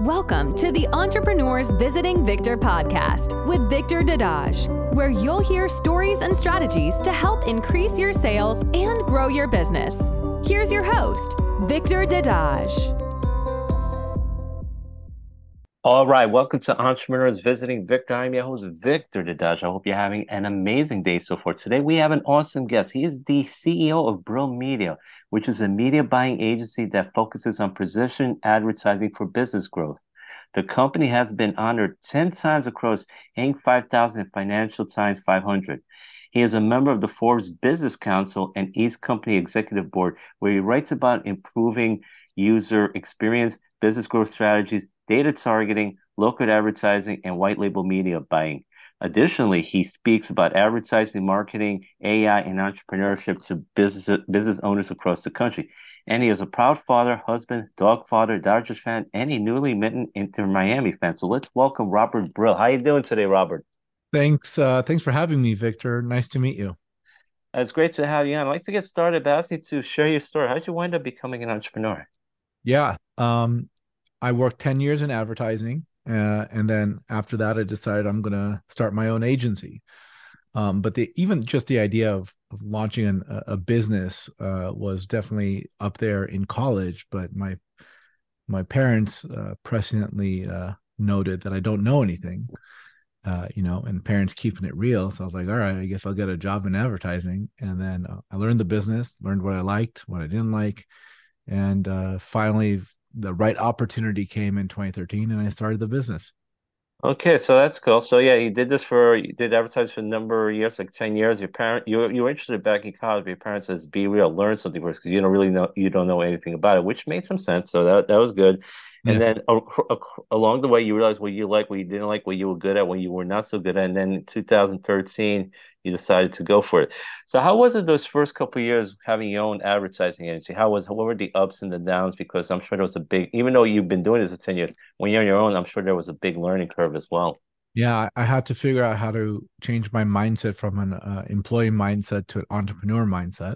Welcome to the Entrepreneurs Visiting Victor podcast with Victor Dadage, where you'll hear stories and strategies to help increase your sales and grow your business. Here's your host, Victor Dadage. All right, welcome to Entrepreneurs Visiting Victor. I'm your host, Victor Dadage. I hope you're having an amazing day so far. Today, we have an awesome guest. He is the CEO of Brill Media, which is a media buying agency that focuses on precision advertising for business growth. The company has been honored 10 times across Inc. 5000 and Financial Times 500. He is a member of the Forbes Business Council and Fast Company Executive Board, where he writes about improving user experience, business growth strategies, data targeting, local advertising, and white label media buying. Additionally, he speaks about advertising, marketing, AI, and entrepreneurship to business, business owners across the country. And he is a proud father, husband, dog father, Dodgers fan, and a newly minted Inter Miami fan. So let's welcome Robert Brill. How you doing today, Robert? Thanks. Uh, thanks for having me, Victor. Nice to meet you. It's great to have you on. I'd like to get started by asking you to share your story. How did you wind up becoming an entrepreneur? Yeah. Um, I worked 10 years in advertising. Uh, and then after that, I decided I'm going to start my own agency. Um, but the, even just the idea of, of launching an, a, business uh, was definitely up there in college. But my my parents uh, presciently uh, noted that I don't know anything, uh, you know, and parents keeping it real. So I was like, all right, I guess I'll get a job in advertising. And then uh, I learned the business, learned what I liked, what I didn't like, and finally the right opportunity came in 2013 and I started the business. Okay, so that's cool. So yeah, you did this for you did advertise for a number of years, like 10 years. Your parent you you were interested back in college, your parents says be real, learn something first because you don't really know you don't know anything about it, which made some sense. So that that was good. And yeah. then uh, uh, along the way, you realized what you like, what you didn't like, what you were good at, what you were not so good at. And then in 2013, you decided to go for it. So how was it those first couple years having your own advertising agency? How was what were the ups and the downs? Because I'm sure there was a big, even though you've been doing this for 10 years, when you're on your own, I'm sure there was a big learning curve as well. Yeah, I had to figure out how to change my mindset from an uh, employee mindset to an entrepreneur mindset.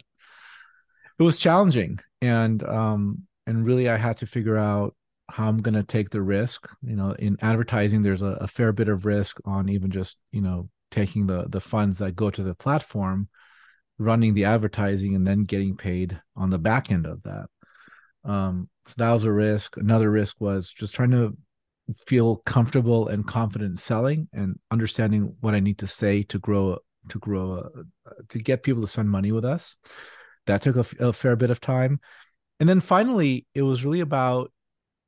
It was challenging, and um, and really, I had to figure out how I'm going to take the risk. You know, in advertising, there's a, a, fair bit of risk on even just you know taking the the funds that go to the platform, running the advertising, and then getting paid on the back end of that. Um, so that was a risk. Another risk was just trying to feel comfortable and confident selling and understanding what I need to say to grow to grow uh, to get people to spend money with us. That took a, a fair bit of time. And then finally, it was really about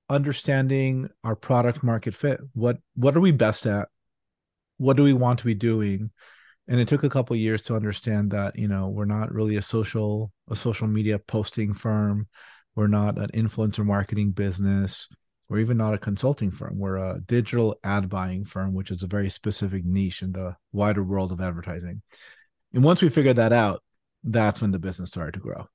understanding our product market fit. What what are we best at? What do we want to be doing? And it took a couple years to understand that, you know, we're not really a social a social media posting firm. We're not an influencer marketing business. We're even not a consulting firm. We're a digital ad buying firm, which is a very specific niche in the wider world of advertising. And once we figured that out, that's when the business started to grow.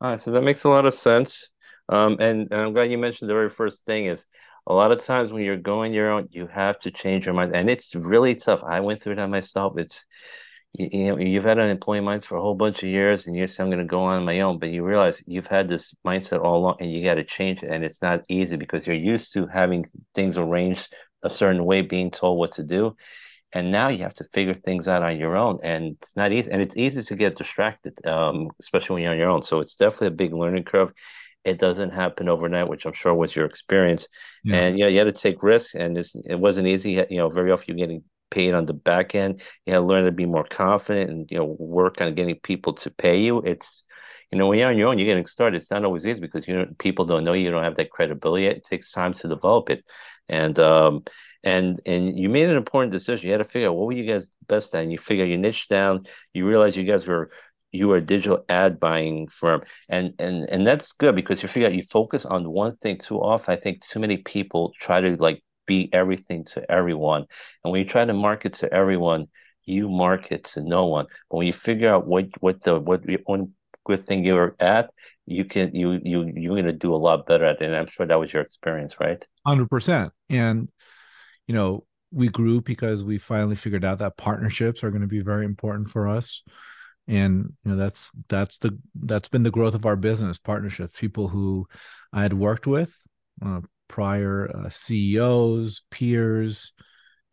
All right, so that makes a lot of sense. Um, and, and I'm glad you mentioned the very first thing is a lot of times when you're going your own, you have to change your mind, and it's really tough. I went through that myself. It's you, you know you've had an employee mindset for a whole bunch of years, and you say I'm going to go on my own, but you realize you've had this mindset all along, and you got to change it, and it's not easy because you're used to having things arranged a certain way, being told what to do, and now you have to figure things out on your own, and it's not easy, and it's easy to get distracted, um, especially when you're on your own. So it's definitely a big learning curve it doesn't happen overnight, which I'm sure was your experience. Yeah. And yeah, you had to take risks, and it wasn't easy. You know, very often you're getting paid on the back end. You had to learn to be more confident and you know work on getting people to pay you. It's you know when you're on your own, you're getting started. It's not always easy because you know people don't know you, you don't have that credibility. It takes time to develop it, and um and and you made an important decision. You had to figure out what were you guys best at. And you figure you niche down. You realize you guys were you are a digital ad buying firm. And and and that's good because you figure out you focus on one thing too often i think too many people try to like be everything to everyone. And when you try to market to everyone you market to no one. But when you figure out what what the what one good thing you're at you can you you you're going to do a lot better at it. And i'm sure that was your experience right? 100% and you know we grew because we finally figured out that partnerships are going to be very important for us and you know that's that's the that's been the growth of our business partnerships people who i had worked with uh, prior uh, CEOs, peers,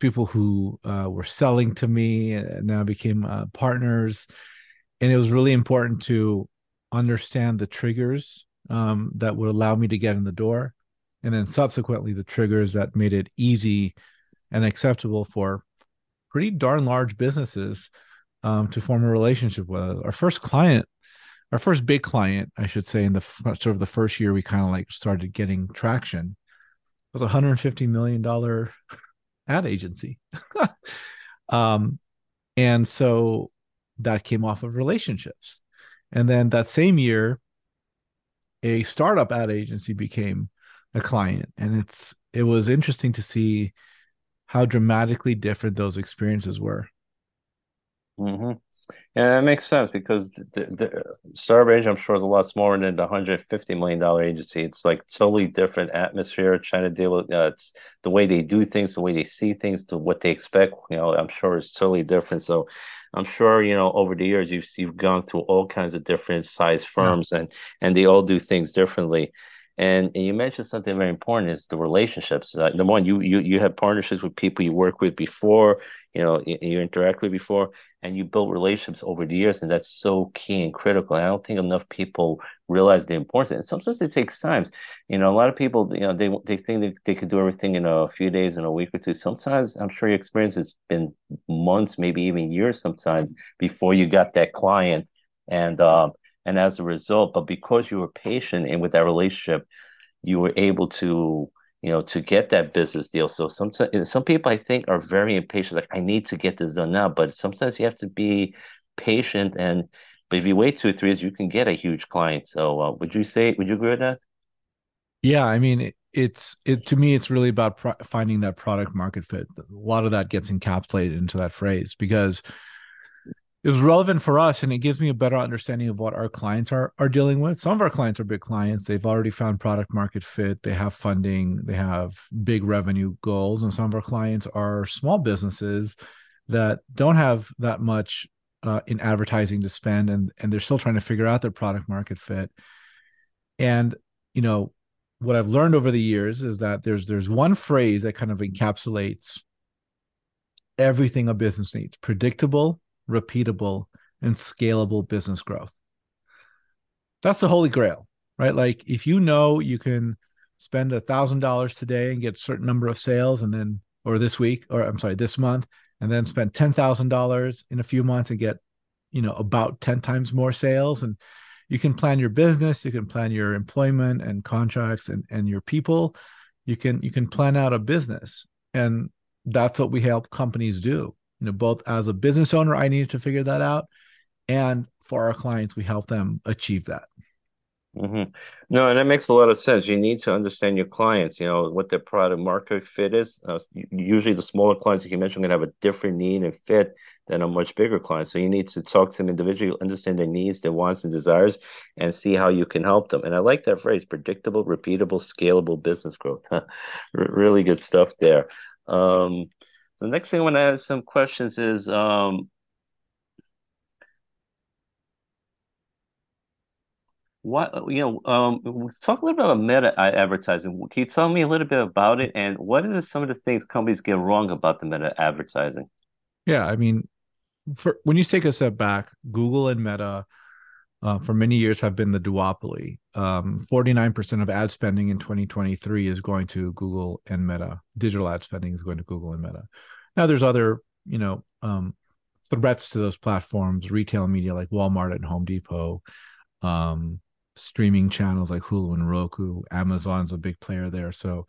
people who uh, were selling to me and now became uh, partners. And it was really important to understand the triggers um, that would allow me to get in the door. And then subsequently, the triggers that made it easy and acceptable for pretty darn large businesses um, to form a relationship with. Our first client, our first big client, I should say, in the sort of the first year we kind of like started getting traction was a 150 million dollar ad agency. um, and so that came off of relationships. And then that same year, a startup ad agency became a client. And it's it was interesting to see how dramatically different those experiences were. Mm-hmm. Yeah, that makes sense because the, the Starbridge, I'm sure, is a lot smaller than the 150 million dollar agency. It's like totally different atmosphere. Trying to deal with uh, it's the way they do things, the way they see things, to what they expect. You know, I'm sure it's totally different. So, I'm sure you know over the years you've you've gone through all kinds of different size firms, yeah. and and they all do things differently. And, and you mentioned something very important is the relationships. Uh, number one, you you you have partnerships with people you work with before, you know, you, you interact with before, and you build relationships over the years, and that's so key and critical. And I don't think enough people realize the importance. And sometimes it takes time. You know, a lot of people, you know, they they think they, they could do everything in a few days, in a week or two. Sometimes I'm sure your experience has been months, maybe even years, sometimes before you got that client. And um, and as a result, but because you were patient and with that relationship, you were able to you know to get that business deal. So sometimes some people I think are very impatient. Like I need to get this done now, but sometimes you have to be patient and. But if you wait two or three years, you can get a huge client. So, uh, would you say? Would you agree with that? Yeah, I mean, it, it's it to me. It's really about pro- finding that product market fit. A lot of that gets encapsulated into that phrase because it was relevant for us and it gives me a better understanding of what our clients are are dealing with. Some of our clients are big clients. They've already found product market fit. They have funding. They have big revenue goals. And some of our clients are small businesses that don't have that much uh, in advertising to spend and and they're still trying to figure out their product market fit. And you know what i've learned over the years is that there's there's one phrase that kind of encapsulates everything a business needs predictable repeatable, and scalable business growth. That's the holy grail, right? Like if you know you can spend a thousand dollars today and get a certain number of sales and then or this week or I'm sorry, this month, and then spend ten thousand dollars in a few months and get, you know, about 10 times more sales. And you can plan your business, you can plan your employment and contracts and, and your people. You can you can plan out a business. And that's what we help companies do you know both as a business owner i needed to figure that out. And for our clients we help them achieve that. Mm-hmm. no and that makes a lot of sense. You need to understand your clients you know what their product market fit is. Uh, usually the smaller clients like you mentioned going to have a different need and fit than a much bigger client. So you need to talk to them individually understand their needs their wants and desires and see how you can help them. And i like that phrase predictable repeatable scalable business growth. Really good stuff there. Um, the next thing I want to ask some questions is um, what you know um, talk a little bit about meta advertising. Can you tell me a little bit about it and what are some of the things companies get wrong about the meta advertising? Yeah, I mean, for when you take a step back, Google and Meta uh, for many years have been the duopoly. Um, 49% of ad spending in 2023 is going to Google and Meta. Digital ad spending is going to Google and Meta. Now there's other, you know, um, threats to those platforms, retail media like Walmart and Home Depot, um, streaming channels like Hulu and Roku. Amazon's a big player there. So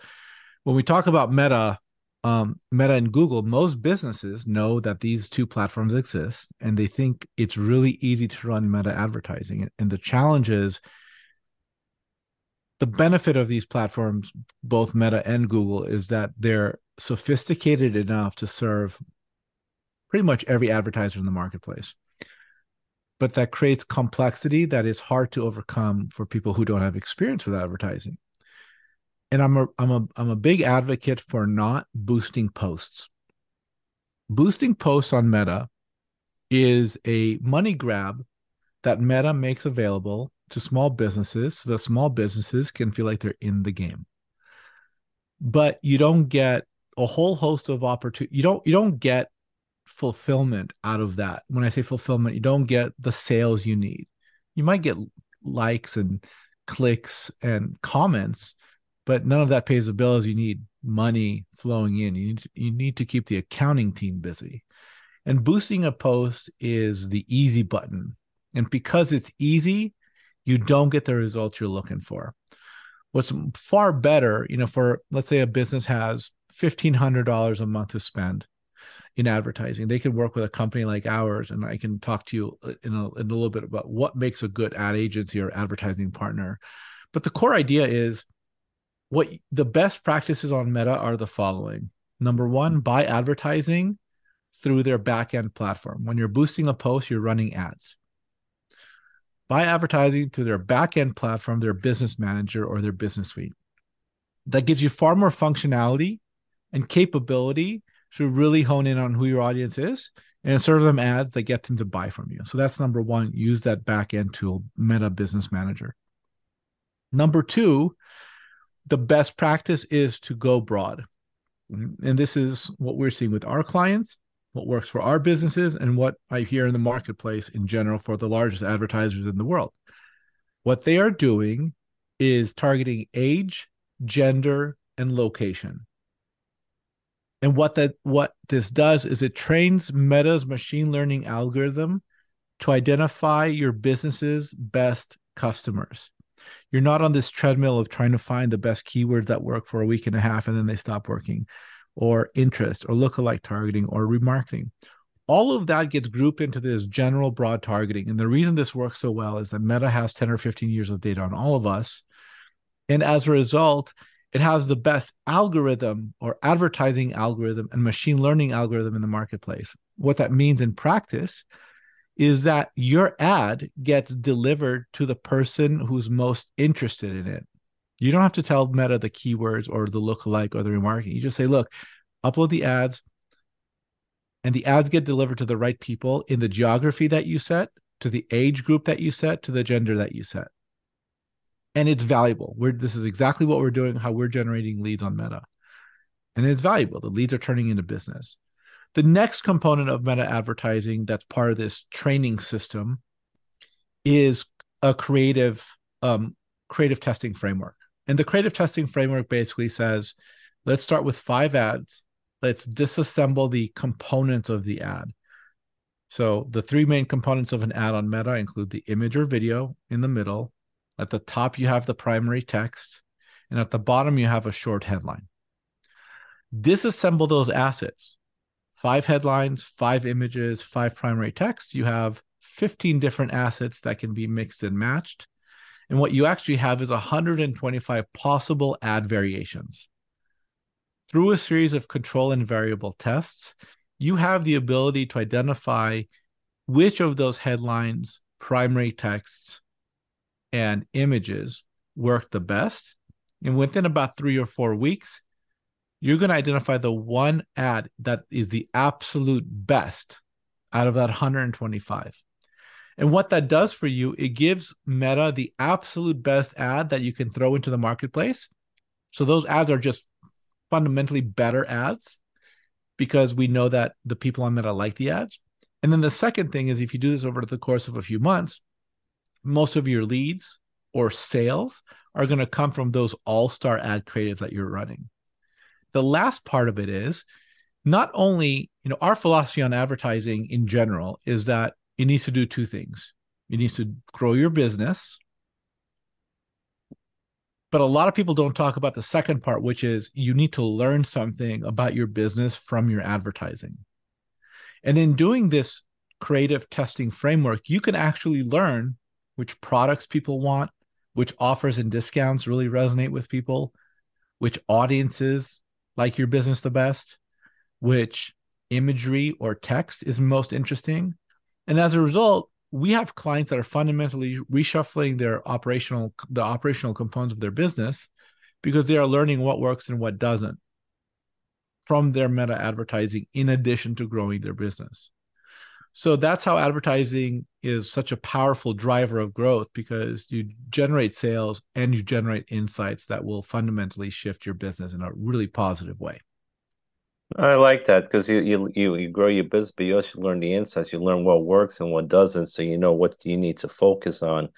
when we talk about Meta, um, Meta and Google, most businesses know that these two platforms exist and they think it's really easy to run Meta advertising. And the challenge is the benefit of these platforms, both Meta and Google, is that they're sophisticated enough to serve pretty much every advertiser in the marketplace. But that creates complexity that is hard to overcome for people who don't have experience with advertising and I'm a I'm a I'm a big advocate for not boosting posts. Boosting posts on Meta is a money grab that Meta makes available to small businesses so that small businesses can feel like they're in the game. but you don't get a whole host of opportunity. You don't you don't get fulfillment out of that. When I say fulfillment, you don't get the sales you need. You might get likes and clicks and comments, but none of that pays the bills. You need money flowing in. You need, you need to keep the accounting team busy. And boosting a post is the easy button. And because it's easy, you don't get the results you're looking for. What's far better, you know, for let's say a business has $1,500 a month to spend in advertising. They can work with a company like ours, and I can talk to you uh, in a, in a little bit about what makes a good ad agency or advertising partner. But the core idea is what the best practices on Meta are the following. Number one, buy advertising through their backend platform. When you're boosting a post, you're running ads. Buy advertising through their backend platform, their business manager, or their business suite. That gives you far more functionality and capability to really hone in on who your audience is and serve them ads that get them to buy from you. So that's number one. Use that backend tool, Meta Business Manager. Number two, the best practice is to go broad. And this is what we're seeing with our clients, what works for our businesses, and what I hear in the marketplace in general for the largest advertisers in the world. What they are doing is targeting age, gender, and location. And what that what this does is it trains Meta's machine learning algorithm to identify your business's best customers. You're not on this treadmill of trying to find the best keywords that work for a week and a half and then they stop working, or interest, or lookalike targeting, or remarketing. All of that gets grouped into this general broad targeting. And the reason this works so well is that Meta has 10 or 15 years of data on all of us. And as a result, it has the best algorithm or advertising algorithm and machine learning algorithm in the marketplace. What that means in practice is that your ad gets delivered to the person who's most interested in it. You don't have to tell Meta the keywords or the lookalike or the remarketing. You just say, look, upload the ads, and the ads get delivered to the right people in the geography that you set, to the age group that you set, to the gender that you set and it's valuable. We're this is exactly what we're doing, how we're generating leads on Meta. And it's valuable. The leads are turning into business. The next component of meta advertising that's part of this training system is a creative um, creative testing framework. And the creative testing framework basically says, let's start with five ads. Let's disassemble the components of the ad. So the three main components of an ad on Meta include the image or video in the middle, at the top, you have the primary text, and at the bottom, you have a short headline. Disassemble those assets five headlines, five images, five primary texts. You have 15 different assets that can be mixed and matched. And what you actually have is 125 possible ad variations. Through a series of control and variable tests, you have the ability to identify which of those headlines, primary texts, and images work the best. And within about three or four weeks, you're going to identify the one ad that is the absolute best out of that 125. And what that does for you, it gives Meta the absolute best ad that you can throw into the marketplace. So those ads are just fundamentally better ads because we know that the people on Meta like the ads. And then the second thing is if you do this over the course of a few months, most of your leads or sales are going to come from those all-star ad creatives that you're running. The last part of it is not only, you know, our philosophy on advertising in general is that it needs to do two things. It needs to grow your business. But a lot of people don't talk about the second part, which is you need to learn something about your business from your advertising. And in doing this creative testing framework, you can actually learn which products people want, which offers and discounts really resonate with people, which audiences like your business the best, which imagery or text is most interesting. And as a result, we have clients that are fundamentally reshuffling their operational the operational components of their business because they are learning what works and what doesn't from their meta advertising in addition to growing their business. So that's how advertising is such a powerful driver of growth because you generate sales and you generate insights that will fundamentally shift your business in a really positive way. I like that because you, you you you grow your business, but you also learn the insights. You learn what works and what doesn't, so you know what you need to focus on.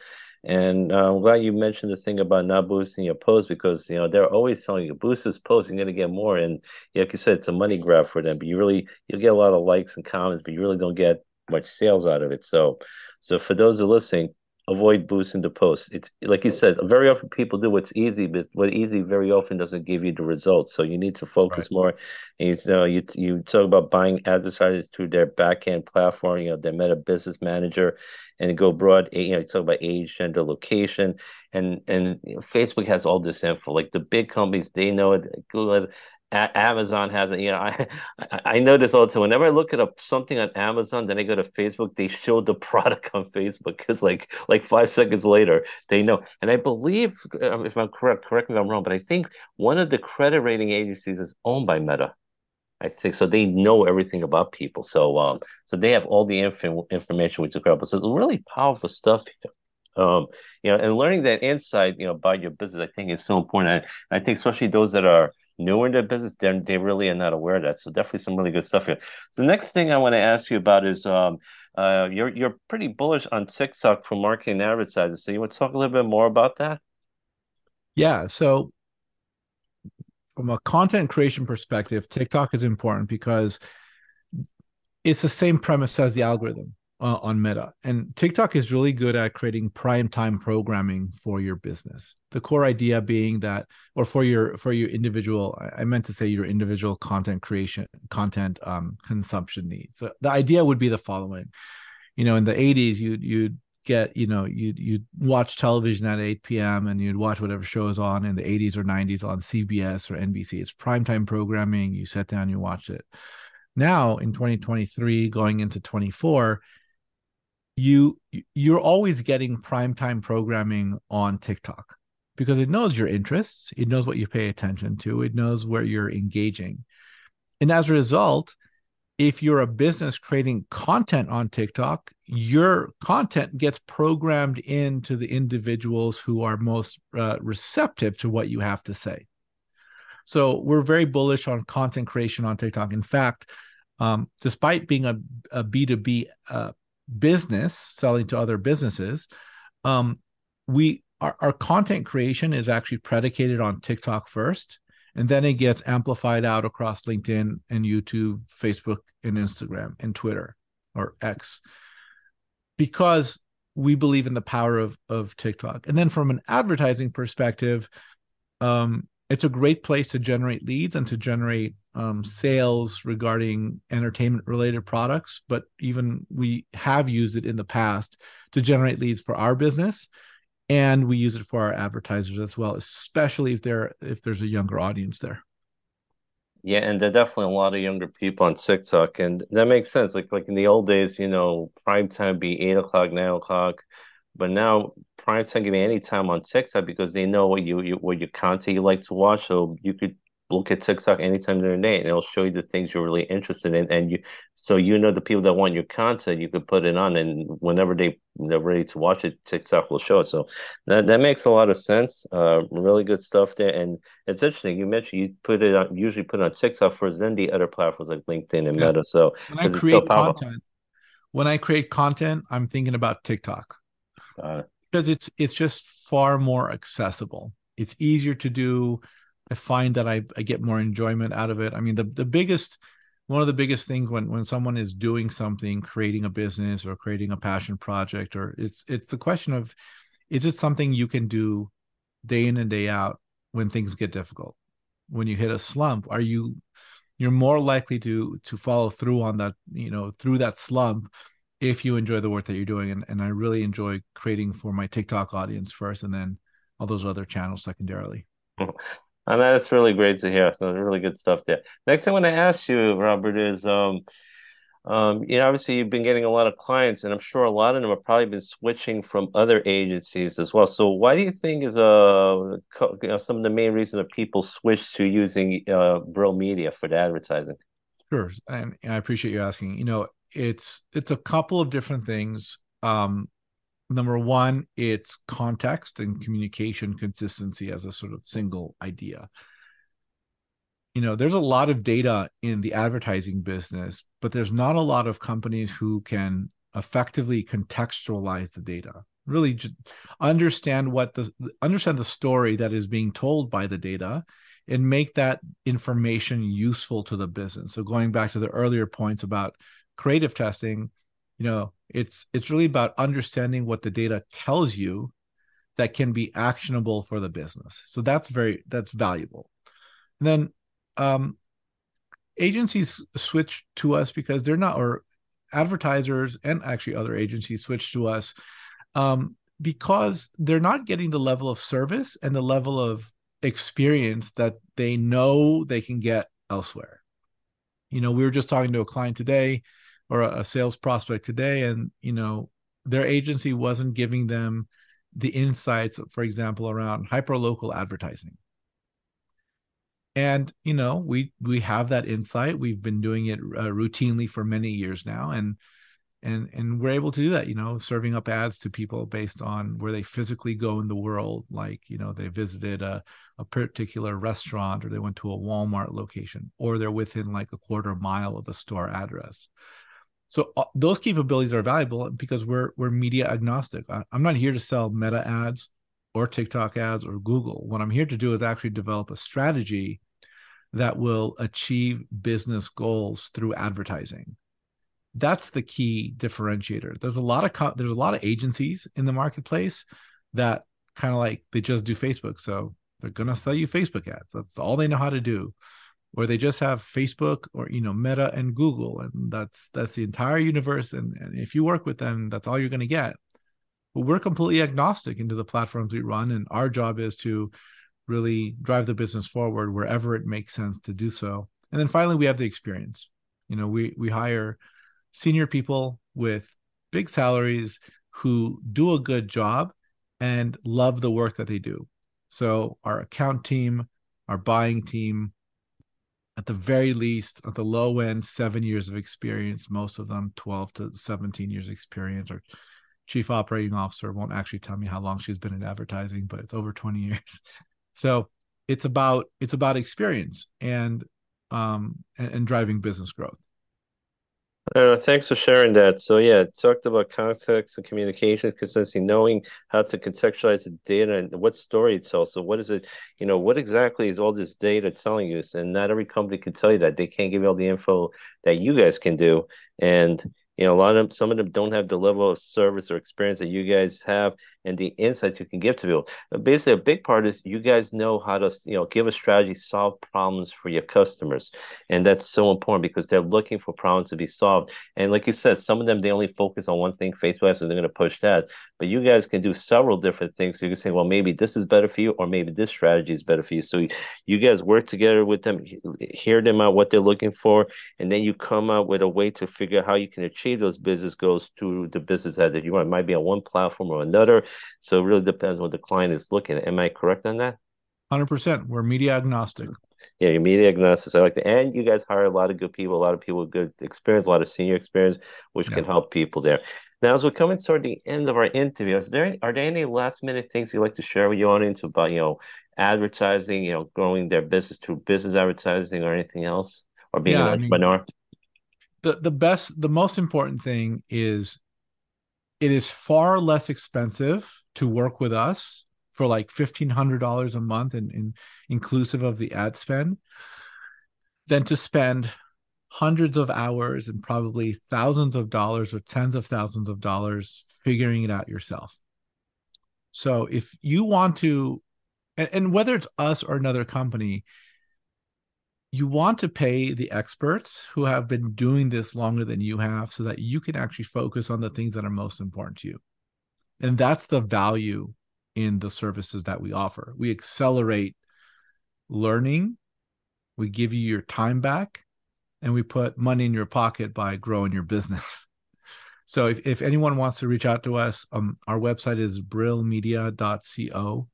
And uh, I'm glad you mentioned the thing about not boosting your post because you know they're always telling you boost this post, you're gonna get more. And like you said, it's a money grab for them. But you really you'll get a lot of likes and comments, but you really don't get much sales out of it. So, so for those who are listening, avoid boosting the post. It's like you said, very often people do what's easy, but what easy very often doesn't give you the results. So you need to focus right. more. And you know, you you talk about buying advertisers through their backend platform, you know, their Meta Business Manager, and go broad. You know, talk about age, gender, location, and and you know, Facebook has all this info. Like the big companies, they know it. Google Amazon has it. You know, I I know this time. Whenever I look at a, something on Amazon, then I go to Facebook. They show the product on Facebook because like like five seconds later they know. And I believe, um, if I'm correct, correct me if I'm wrong, but I think one of the credit rating agencies is owned by Meta. I think so. They know everything about people. So um, so they have all the info information which is incredible. So it's really powerful stuff here. Um, you know, and learning that insight, you know, about your business, I think is so important. I, I think especially those that are newer in their business, they they really are not aware of that. So definitely some really good stuff here. So the next thing I want to ask you about is um, uh, you're you're pretty bullish on TikTok for marketing and advertising. So you want to talk a little bit more about that? Yeah. So from a content creation perspective, TikTok is important because it's the same premise as the algorithm uh, on Meta. And TikTok is really good at creating prime time programming for your business. The core idea being that, or for your for your individual, I meant to say your individual content creation, content um, consumption needs. So the idea would be the following: you know, in the '80s, you'd you'd get you know you'd you'd watch television at 8 p.m. and you'd watch whatever shows on in the 80s or 90s on CBS or NBC. It's primetime programming. You sit down, you watch it. Now in 2023, going into 24 you you're always getting primetime programming on TikTok because it knows your interests, it knows what you pay attention to, it knows where you're engaging. And as a result, if you're a business creating content on TikTok, your content gets programmed into the individuals who are most uh, receptive to what you have to say. So we're very bullish on content creation on TikTok. In fact, um, despite being a a B2B uh, business selling to other businesses um, we our, our content creation is actually predicated on tiktok first and then it gets amplified out across linkedin and youtube facebook and instagram and twitter or x because we believe in the power of of tiktok. And then from an advertising perspective um, it's a great place to generate leads and to generate um, sales regarding entertainment related products but even we have used it in the past to generate leads for our business and we use it for our advertisers as well especially if they're if there's a younger audience there yeah and there are definitely a lot of younger people on tiktok and that makes sense like like in the old days you know prime time be eight o'clock nine o'clock but now prime time can be any time on tiktok because they know what you, you what your content you like to watch so you could look at TikTok anytime during the day and it'll show you the things you're really interested in. And you, so you know the people that want your content, you could put it on, and whenever they they're ready to watch it, TikTok will show it. So that that makes a lot of sense. Uh, really good stuff there, and it's interesting. You mentioned you put it on, usually put it on TikTok first, then the other platforms like LinkedIn and yeah. Meta. So when I create so content, when I create content, I'm thinking about TikTok uh, because it's it's just far more accessible. It's easier to do I find that I, I get more enjoyment out of it. I mean, the the biggest one of the biggest things when when someone is doing something, creating a business or creating a passion project, or it's it's the question of is it something you can do day in and day out when things get difficult? When you hit a slump, are you you're more likely to to follow through on that, you know, through that slump if you enjoy the work that you're doing. And and I really enjoy creating for my TikTok audience first and then all those other channels secondarily. And that's really great to hear. So really good stuff there. Next thing I want to ask you, Robert, is um, um, you know, obviously you've been getting a lot of clients, and I'm sure a lot of them have probably been switching from other agencies as well. So why do you think is uh you know, some of the main reasons that people switch to using uh Brill Media for the advertising? Sure, and I appreciate you asking. You know, it's it's a couple of different things. Um, number one, it's context and communication consistency as a sort of single idea. You know, there's a lot of data in the advertising business, but there's not a lot of companies who can effectively contextualize the data really understand what the understand the story that is being told by the data and make that information useful to the business so going back to the earlier points about creative testing you know it's it's really about understanding what the data tells you that can be actionable for the business so that's very that's valuable and then um agencies switch to us because they're not or advertisers and actually other agencies switch to us um, because they're not getting the level of service and the level of experience that they know they can get elsewhere. You know, we were just talking to a client today or a, a sales prospect today, and, you know, their agency wasn't giving them the insights, for example, around hyper local advertising. And you know, we we have that insight. We've been doing it uh, routinely for many years now, and and and we're able to do that you know serving up ads to people based on where they physically go in the world like you know they visited a, a particular restaurant or they went to a walmart location or they're within like a quarter mile of a store address so uh, those capabilities are valuable because we're we're media agnostic. I, i'm not here to sell meta ads or tiktok ads or google. What i'm here to do is actually develop a strategy that will achieve business goals through advertising. That's the key differentiator. There's a lot of co- there's a lot of agencies in the marketplace that kind of like they just do facebook. So they're to sell you facebook ads. That's all they know how to do or they just have facebook or you know meta and google and that's that's the entire universe and, and if you work with them that's all you're going to get. But we're completely agnostic into the platforms we run and our job is to really drive the business forward wherever it makes sense to do so. And then finally we have the experience. You know we we hire senior people with big salaries who do a good job and love the work that they do. So our account team, our buying team, at the very least, at the low end, seven years of experience, most of them 12 to 17 years experience. Our chief operating officer won't actually tell me how long she's been in advertising, but it's over 20 years. So it's about it's about experience and um and, and driving business growth. Uh, thanks for sharing that. So yeah, talked about context and communication consistency, knowing how to contextualize the data and what story it tells. So what is it, you know, what exactly is all this data telling you? And not every company can tell you that. They can't give you all the info that you guys can do. And you know, a lot of them, some of them don't have the level of service or experience that you guys have and the insights you can give to people. But basically, a big part is you guys know how to, you know, give a strategy, solve problems for your customers. And that's so important because they're looking for problems to be solved. And like you said, some of them, they only focus on one thing, Facebook, so they're going to push that. But you guys can do several different things. So you can say, well, maybe this is better for you, or maybe this strategy is better for you. So you guys work together with them, hear them out what they're looking for, and then you come out with a way to figure out how you can achieve those business goals through the business that you want. It might be on one platform or another. So it really depends what the client is looking at. Am I correct on that? 100%. We're media agnostic. Yeah, you're media agnostic. So I like that. And you guys hire a lot of good people, a lot of people with good experience, a lot of senior experience, which yeah. can help people there. Now, as we're coming toward the end of our interview, is there are there any last minute things you'd like to share with your audience about, you know, advertising, you know, growing their business through business advertising or anything else? Or being yeah, an entrepreneur? I mean, the the best the most important thing is it is far less expensive to work with us for like $1500 a month and, and inclusive of the ad spend than to spend hundreds of hours and probably thousands of dollars or tens of thousands of dollars figuring it out yourself. So if you want to and, and whether it's us or another company you want to pay the experts who have been doing this longer than you have so that you can actually focus on the things that are most important to you. And that's the value in the services that we offer. We accelerate learning, we give you your time back, and we put money in your pocket by growing your business. So if, if anyone wants to reach out to us, um, our website is brillmedia.co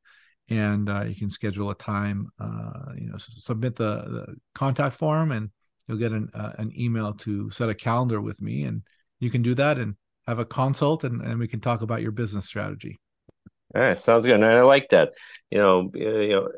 and uh, you can schedule a time uh, you know submit the, the, contact form and you'll get an uh, an email to set a calendar with me, and you can do that and have a consult, and, and we can talk about your business strategy. All right, sounds good, and I like that. You know, you know,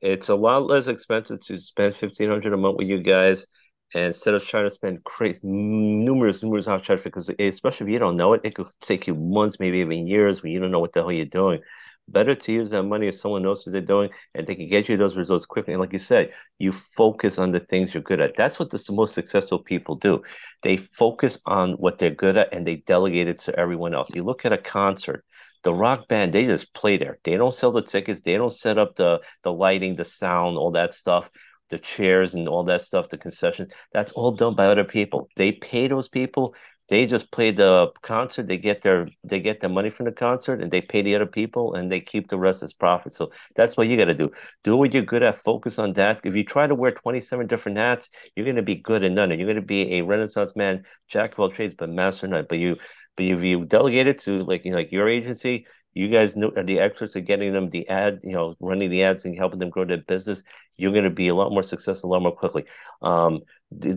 it's a lot less expensive to spend fifteen hundred a month with you guys instead of trying to spend crazy numerous numerous hours because especially if you don't know it it could take you months maybe even years when you don't know what the hell you're doing better to use that money if someone knows what they're doing and they can get you those results quickly. And like you said you focus on the things you're good at. That's what the most successful people do. They focus on what they're good at and they delegate it to everyone else. You look at a concert the rock band they just play there. They don't sell the tickets. They don't set up the the lighting the sound all that stuff the chairs and all that stuff, the concession, that's all done by other people. They pay those people. They just play the concert. They get their they get the money from the concert, and they pay the other people, and they keep the rest as profit. So that's what you got to do. Do what you're good at. Focus on that. If you try to wear 27 different hats, you're going to be good in none. And you're going to be a Renaissance man, jack of all trades, but master none. But you, but if you delegate it to like you know, like your agency, you guys know are the experts at getting them the ad, you know, running the ads and helping them grow their business. You're going to be a lot more successful, a lot more quickly. Um,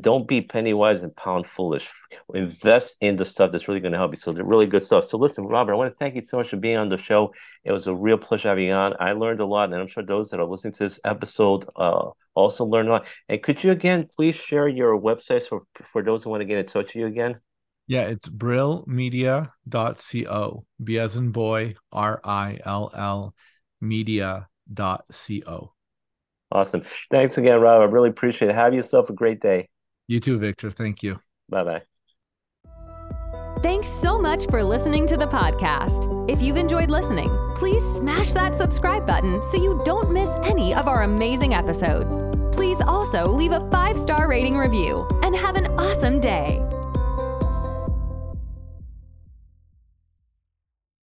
don't be penny wise and pound foolish. Invest in the stuff that's really going to help you. So they're really good stuff. So listen, Robert, I want to thank you so much for being on the show. It was a real pleasure having you on. I learned a lot, and I'm sure those that are listening to this episode uh, also learned a lot. And could you again please share your websites for for those who want to get in touch with you again? Yeah, it's brillmedia.co. B as in boy, R I L L media.co. Awesome. Thanks again, Rob. I really appreciate it. Have yourself a great day. You too, Victor. Thank you. Bye bye. Thanks so much for listening to the podcast. If you've enjoyed listening, please smash that subscribe button so you don't miss any of our amazing episodes. Please also leave a five star rating review and have an awesome day.